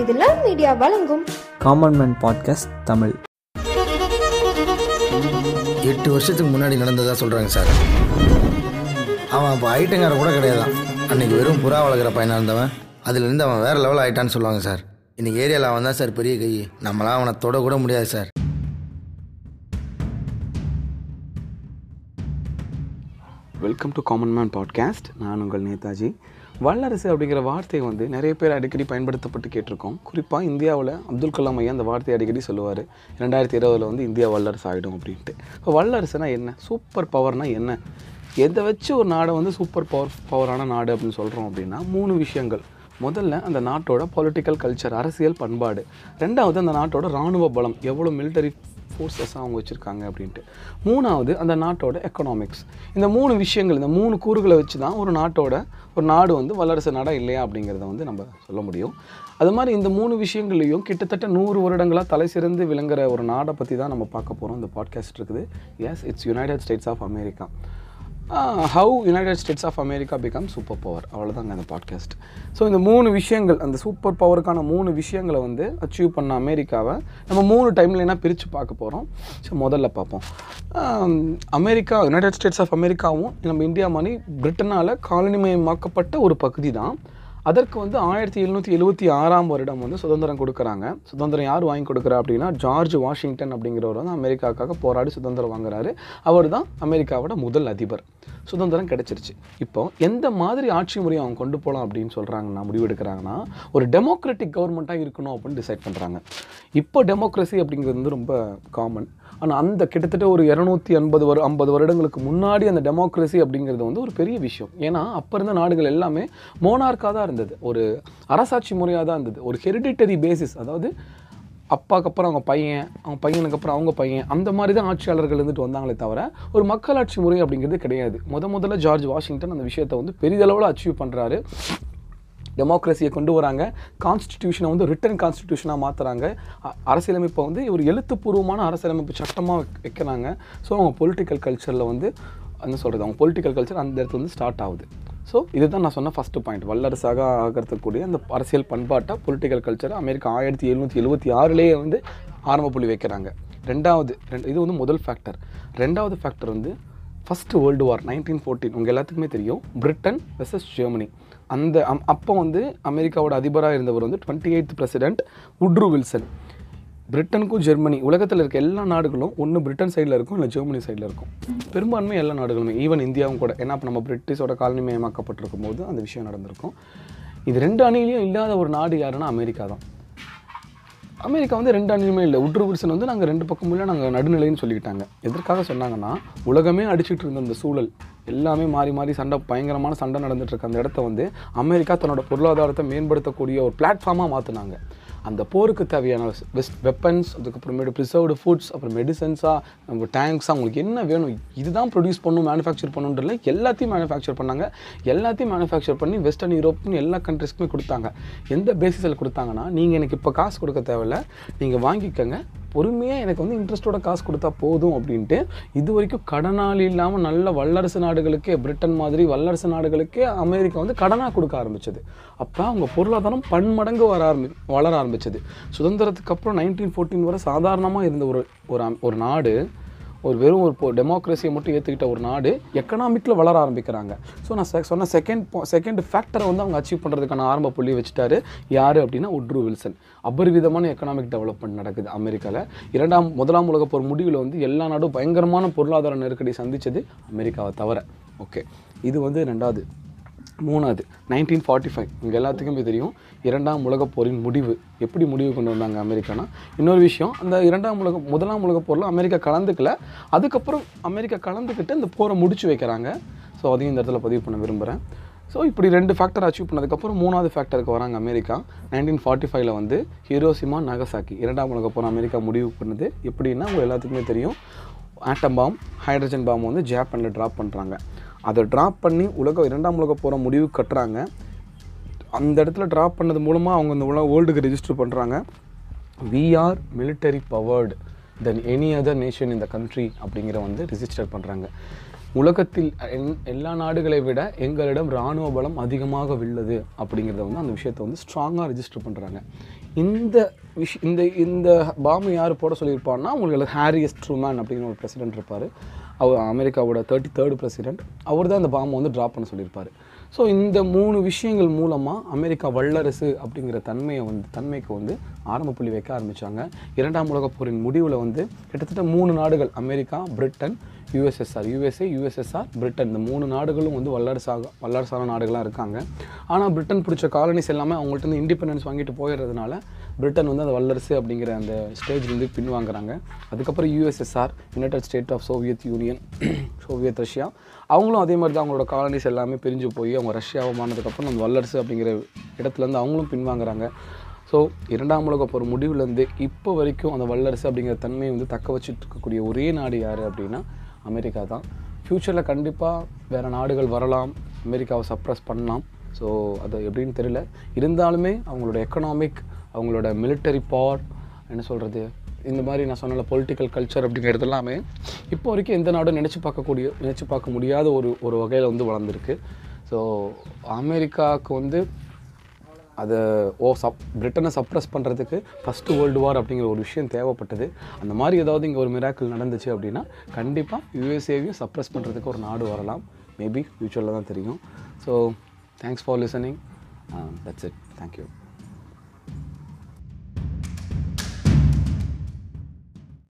இது love media வழங்கும். Common man podcast Tamil. எட்டு வருஷத்துக்கு முன்னாடி நடந்ததா சொல்கிறாங்க சார். அவன் அப்போ ஐட்டங்கார கூட கிடையாதான். அன்னைக்கு வெறும் புறா வளர்க்குற பையனாக இருந்தவன் அதுலேருந்து அவன் வேறு லெவல் ஆயிட்டான்னு சொல்லுவாங்க சார். இன்னைக்கு ஏரியாவில் அவன் தான் சார் பெரிய கை. நம்மளாம் அவனை தொட கூட முடியாது sir. Welcome to common man podcast நான் உங்கள் நேதாஜி. வல்லரசு அப்படிங்கிற வார்த்தையை வந்து நிறைய பேர் அடிக்கடி பயன்படுத்தப்பட்டு கேட்டிருக்கோம். குறிப்பாக இந்தியாவில் அப்துல் கலாம் ஐயா அந்த வார்த்தையை அடிக்கடி சொல்லுவார். ரெண்டாயிரத்தி இருபதில் வந்து இந்தியா வல்லரசு ஆகிடும் அப்படின்ட்டு. இப்போ வல்லரசுனா என்ன? சூப்பர் பவர்னால் என்ன? எதை வச்சு ஒரு நாடை வந்து சூப்பர் பவர் பவரான நாடு அப்படின்னு சொல்கிறோம் அப்படின்னா மூணு விஷயங்கள். முதல்ல அந்த நாட்டோட பொலிட்டிக்கல் கல்ச்சர் அரசியல் பண்பாடு. ரெண்டாவது அந்த நாட்டோட இராணுவ பலம். எவ்வளோ மிலிட்டரி ஃபோர்ஸஸ் அவங்க வச்சுருக்காங்க அப்படின்ட்டு. மூணாவது அந்த நாட்டோட எக்கனாமிக்ஸ் இந்த மூணு விஷயங்கள் இந்த மூணு கூறுகளை வச்சு தான் ஒரு நாட்டோட ஒரு நாடு வந்து வல்லரசு நாடாக இல்லையா அப்படிங்கிறத வந்து நம்ம சொல்ல முடியும். அது மாதிரி இந்த மூணு விஷயங்கள்லையும் கிட்டத்தட்ட நூறு வருடங்களாக தலை சிறந்து விளங்குற ஒரு நாடை பற்றி தான் நம்ம பார்க்க போகிறோம் இந்த பாட்காஸ்ட் இருக்குது. Yes it's United States of America how United States of America become super power அவ்வளோதாங்க அந்த பாட்காஸ்ட் ஸோ இந்த மூணு விஷயங்கள் அந்த சூப்பர் பவருக்கான மூணு விஷயங்களை வந்து அச்சீவ் பண்ண அமெரிக்காவை நம்ம மூணு டைம்லைனா பிரித்து பார்க்க போகிறோம் ஸோ முதல்ல பார்ப்போம். அமெரிக்கா யுனைடெட் ஸ்டேட்ஸ் ஆஃப் அமெரிக்காவும் நம்ம இந்தியா மாதிரி பிரிட்டனால் காலனிமயமாக்கப்பட்ட ஒரு பகுதி தான் அதற்கு வந்து ஆயிரத்தி எழுநூற்றி எழுபத்தி ஆறாம் வருடம் வந்து சுதந்திரம் கொடுக்குறாங்க. சுதந்திரம் யார் வாங்கி கொடுக்குறா அப்படின்னா ஜார்ஜ் வாஷிங்டன் அப்படிங்கிறவர் வந்து அமெரிக்காவுக்காக போராடி சுதந்திரம் வாங்குறாரு. அவர் தான் அமெரிக்காவோட முதல் அதிபர். சுதந்திரம் கிடைச்சிருச்சு. இப்போ எந்த மாதிரி ஆட்சி முறையை அவங்க கொண்டு போகலாம் அப்படின்னு சொல்கிறாங்கன்னா முடிவெடுக்கிறாங்கன்னா ஒரு டெமோக்ராட்டிக் கவர்மெண்ட்டாக இருக்கணும் அப்படின்னு டிசைட் பண்ணுறாங்க இப்போ டெமோக்ரஸி அப்படிங்கிறது வந்து ரொம்ப காமன் ஆனால் அந்த கிட்டத்தட்ட ஒரு இரநூத்தி ஐம்பது வரு ஐம்பது வருடங்களுக்கு முன்னாடி அந்த டெமோக்ரஸி அப்படிங்கிறது வந்து ஒரு பெரிய விஷயம். ஏன்னா அப்போ இருந்த நாடுகள் எல்லாமே மோனார்க்காக தான் இருந்தது. ஒரு அரசாட்சி முறையாக தான் இருந்தது. ஒரு ஹெரிடிட்டரி பேசிஸ் அதாவது அப்பாவுக்கு அப்புறம் அவங்க பையன் அவங்க பையனுக்கு அப்புறம் அவங்க பையன் அந்த மாதிரி தான் ஆட்சியாளர்கள் இருந்துட்டு வந்தாங்களே தவிர ஒரு மக்களாட்சி முறை அப்படிங்கிறது கிடையாது. முத முதல்ல ஜார்ஜ் வாஷிங்டன் அந்த விஷயத்தை வந்து பெரிதளவில் அச்சீவ் பண்ணுறாரு டெமோக்ரஸியை கொண்டு வராங்க. கான்ஸ்டிடியூஷனை வந்து ரிட்டன் கான்ஸ்டிடியூஷனாக மாற்றுறாங்க அரசியலமைப்பை வந்து ஒரு எழுத்துப்பூர்வமான அரசியலமைப்பு சட்டமாக வைக்கிறாங்க. ஸோ அவங்க பொலிட்டிக்கல் கல்ச்சரில் வந்து என்ன சொல்கிறது அவங்க பொலிட்டிக்கல் கல்ச்சர் அந்த இடத்துல வந்து ஸ்டார்ட் ஆகுது. ஸோ இதுதான் நான் சொன்ன ஃபஸ்ட்டு பாயிண்ட் வல்லரசாக ஆகிறதுக்கூடிய அந்த அரசியல் பண்பாட்டை பொலிட்டிக்கல் கல்ச்சர் அமெரிக்கா ஆயிரத்தி எழுநூற்றி எழுபத்தி ஆறுலேயே வந்து ஆரம்ப புள்ளி வைக்கிறாங்க. ரெண்டாவது ரெண்டு இது வந்து முதல் ஃபேக்டர் ரெண்டாவது ஃபேக்டர் வந்து First World War nineteen fourteen உங்கள் எல்லாத்துக்குமே தெரியும். பிரிட்டன் வெர்சஸ் ஜெர்மனி அந்த அம் அப்போ வந்து அமெரிக்காவோட அதிபராக இருந்தவர் வந்து twenty eighth president Woodrow Wilson பிரிட்டனுக்கும் Germany உலகத்தில் இருக்க எல்லா நாடுகளும் ஒன்று பிரிட்டன் சைடில் இருக்கும் இல்லை ஜெர்மனி சைடில் இருக்கும். பெரும்பான்மை எல்லா நாடுகளுமே ஈவன் இந்தியாவும் கூட. ஏன்னா இப்போ நம்ம பிரிட்டிஷோட காலனிமயமாக்கப்பட்டிருக்கும் போது அந்த விஷயம் நடந்திருக்கும். இது ரெண்டு அணிலையும் இல்லாத ஒரு நாடு யாருன்னா அமெரிக்கா தான். அமெரிக்கா வந்து ரெண்டு அணியுமே இல்லை. உட்ரு வில்சன் வந்து நாங்கள் ரெண்டு பக்கமும் இல்லை நாங்கள் நடுநிலைன்னு சொல்லிக்கிட்டாங்க. எதற்காக சொன்னாங்கன்னா உலகமே அடிச்சுட்டு இருந்த அந்த சூழல். எல்லாமே மாறி மாறி சண்டை பயங்கரமான சண்டை நடந்துட்டு இருக்க அந்த இடத்த வந்து அமெரிக்கா தன்னோட பொருளாதாரத்தை மேம்படுத்தக்கூடிய ஒரு பிளாட்ஃபார்மாக மாற்றினாங்க அந்த போருக்கு தேவையான வெஸ்ட் வெப்பன்ஸ் அதுக்கப்புறமேட்டு ப்ரிசர்வ்டு ஃபுட்ஸ் அப்புறம் மெடிசன்ஸாக நம்ம டேங்க்ஸாக உங்களுக்கு என்ன வேணும் இதுதான் ப்ரொடியூஸ் பண்ணணும் மேனுஃபேக்சர் பண்ணணுன்றல எல்லாத்தையும் மேனுஃபேக்சர் பண்ணாங்க. எல்லாத்தையும் மேனுஃபேக்சர் பண்ணி வெஸ்டர்ன் யூரோப்னு எல்லா கண்ட்ரிஸ்க்குமே கொடுத்தாங்க. எந்த பேசிஸில் கொடுத்தாங்கன்னா நீங்கள் எனக்கு இப்போ காசு கொடுக்க தேவையில்ல நீங்கள் வாங்கிக்கோங்க. பொறுமையாக எனக்கு வந்து இன்ட்ரெஸ்ட்டோட காசு கொடுத்தா போதும் அப்படின்ட்டு இது வரைக்கும் கடனாளி இல்லாமல் நல்ல வல்லரசு நாடுகளுக்கே பிரிட்டன் மாதிரி வல்லரசு நாடுகளுக்கே அமெரிக்கா வந்து கடனாக கொடுக்க ஆரம்பிச்சது. அப்போ அவங்க பொருளாதாரம் பன்மடங்கு வர ஆரம்பி வளர ஆரம்பிச்சது. சுதந்திரத்துக்கு அப்புறம் நைன்டீன் ஃபோர்டீன் வரை சாதாரணமாக இருந்த ஒரு ஒரு ஒரு நாடு ஒரு வெறும் ஒரு டெமோக்ரஸியை மட்டும் ஏற்றுக்கிட்ட ஒரு நாடு எக்கனாமிக்கில் வளர ஆரம்பிக்கிறாங்க. ஸோ நான் செ- சொன்ன செகண்ட் செகண்ட் ஃபேக்டரை வந்து அவங்க அச்சீவ் பண்ணுறதுக்கான ஆரம்ப புள்ளி வச்சுட்டாரு யார் அப்படின்னா உட்ரு வில்சன். அபரிவிதமான எக்கனாமிக் டெவலப்மெண்ட் நடக்குது அமெரிக்காவில் இரண்டாம் முதலாம் உலகப் போர் முடிவில் வந்து எல்லா நாடும் பயங்கரமான பொருளாதார நெருக்கடி சந்தித்தது அமெரிக்காவை தவிர. ஓகே இது வந்து ரெண்டாவது. மூணாவது நைன்டீன் ஃபார்ட்டி ஃபைவ் உங்கள் எல்லாத்துக்குமே தெரியும் இரண்டாம் உலகப் போரின் முடிவு. எப்படி முடிவு கொண்டு வந்தாங்க அமெரிக்கானா? இன்னொரு விஷயம் அந்த இரண்டாம் உலக முதலாம் உலகப் போரில் அமெரிக்கா கலந்துக்கல. அதுக்கப்புறம் அமெரிக்கா கலந்துக்கிட்டு இந்த போரை முடிச்சு வைக்கிறாங்க. ஸோ அதையும் இந்த இடத்துல பதிவு பண்ண விரும்புகிறேன் ஸோ இப்படி ரெண்டு ஃபேக்டர் அச்சீவ் பண்ணதுக்கப்புறம் மூணாவது ஃபேக்டருக்கு வராங்க அமெரிக்கா. நைன்டீன் ஃபார்ட்டி ஃபைவ்ல வந்து ஹீரோசிமா நகசாக்கி இரண்டாம் உலக போகிற அமெரிக்கா முடிவு பண்ணுது எப்படின்னா உங்கள் எல்லாத்துக்குமே தெரியும். ஆட்டம் பாம் ஹைட்ரஜன் பாம் வந்து ஜாப்பனில் ட்ராப் பண்ணுறாங்க அதை ட்ராப் பண்ணி உலக இரண்டாம் உலக போகிற முடிவு கட்டுறாங்க. அந்த இடத்துல ட்ராப் பண்ணது மூலமாக அவங்க இந்த உலக வேர்ல்டுக்கு ரிஜிஸ்டர் பண்ணுறாங்க we are military powered then any other nation இந்த கண்ட்ரி அப்படிங்கிற வந்து ரிஜிஸ்டர் பண்ணுறாங்க உலகத்தில் என்- எல்லா நாடுகளை விட எங்களிடம் இராணுவ பலம் அதிகமாக உள்ளது அப்படிங்கிறத வந்து அந்த விஷயத்தை வந்து ஸ்ட்ராங்காக ரிஜிஸ்டர் பண்ணுறாங்க இந்த விஷ் இந்த இந்த பாம்பு யார் போட சொல்லியிருப்பான்னா உங்களுக்கு ஹாரியஸ் ட்ரூமேன் அப்படிங்கிற ஒரு பிரசிடென்ட் இருப்பார். அவர் அமெரிக்காவோட தேர்ட்டி தேர்ட் பிரசிடென்ட் அவர் தான் இந்த பாம்பை வந்து ட்ராப் பண்ண சொல்லியிருப்பார். ஸோ இந்த மூணு விஷயங்கள் மூலமாக அமெரிக்கா வல்லரசு அப்படிங்கிற தன்மையை வந்து தன்மைக்கு வந்து ஆரம்ப புள்ளி வைக்க ஆரம்பித்தாங்க இரண்டாம் உலகப் போரின் முடிவில் வந்து கிட்டத்தட்ட மூணு நாடுகள் America Britain USSR USA USSR Britain இந்த மூணு நாடுகளும் வந்து வல்லரசாக வல்லரசான நாடுகளாக இருக்காங்க. ஆனால் பிரிட்டன் பிடிச்ச காலனிஸ் எல்லாமே அவங்கள்ட்ட இருந்து இண்டிபெண்டன்ஸ் வாங்கிட்டு போயிடுறதுனால பிரிட்டன் வந்து அந்த வல்லரசு அப்படிங்கிற அந்த ஸ்டேஜ்லேருந்து பின்வாங்குறாங்க. அதுக்கப்புறம் USSR United State of Soviet Union Soviet Russia அவங்களும் அதே மாதிரி தான் அவங்களோட காலனிஸ் எல்லாமே பிரிஞ்சு போய் அவங்க ரஷ்யாவை மாறினதுக்கப்புறம் அந்த வல்லரசு அப்படிங்கிற இடத்துலேருந்து அவங்களும் பின்வாங்குறாங்க. ஸோ இரண்டாம் உலக போகிற முடிவுலேருந்து இப்போ வரைக்கும் அந்த வல்லரசு அப்படிங்கிற தன்மையை வந்து தக்க வச்சுட்டு இருக்கக்கூடிய ஒரே நாடு யார் அப்படின்னா அமெரிக்கா தான். ஃப்யூச்சரில் கண்டிப்பாக வேறு நாடுகள் வரலாம். அமெரிக்காவை சப்ரஸ் பண்ணலாம். ஸோ அது எப்படின்னு தெரியல. இருந்தாலுமே அவங்களோட எக்கனாமிக் அவங்களோட மிலிட்டரி பவர் என்ன சொல்கிறது இந்த மாதிரி நான் சொன்ன பொலிட்டிக்கல் கல்ச்சர் அப்படிங்கிறது எல்லாமே இப்போ வரைக்கும் எந்த நாடும் நினச்சி பார்க்கக்கூடிய நினச்சி பார்க்க முடியாத ஒரு ஒரு வகையில் வந்து வளர்ந்துருக்கு. ஸோ அமெரிக்காவுக்கு வந்து அதை ஓ சப் பிரிட்டனை சப்ரஸ் பண்ணுறதுக்கு ஃபஸ்ட்டு வேர்ல்டு வார் அப்படிங்கிற ஒரு விஷயம் தேவைப்பட்டது. அந்த மாதிரி ஏதாவது இங்கே ஒரு மிராக்கிள் நடந்துச்சு அப்படின்னா கண்டிப்பாக யூஎஸ்ஏவையும் சப்ரஸ் பண்ணுறதுக்கு ஒரு நாடு வரலாம். மேபி ஃப்யூச்சரில் தான் தெரியும். So thanks for listening that's it thank you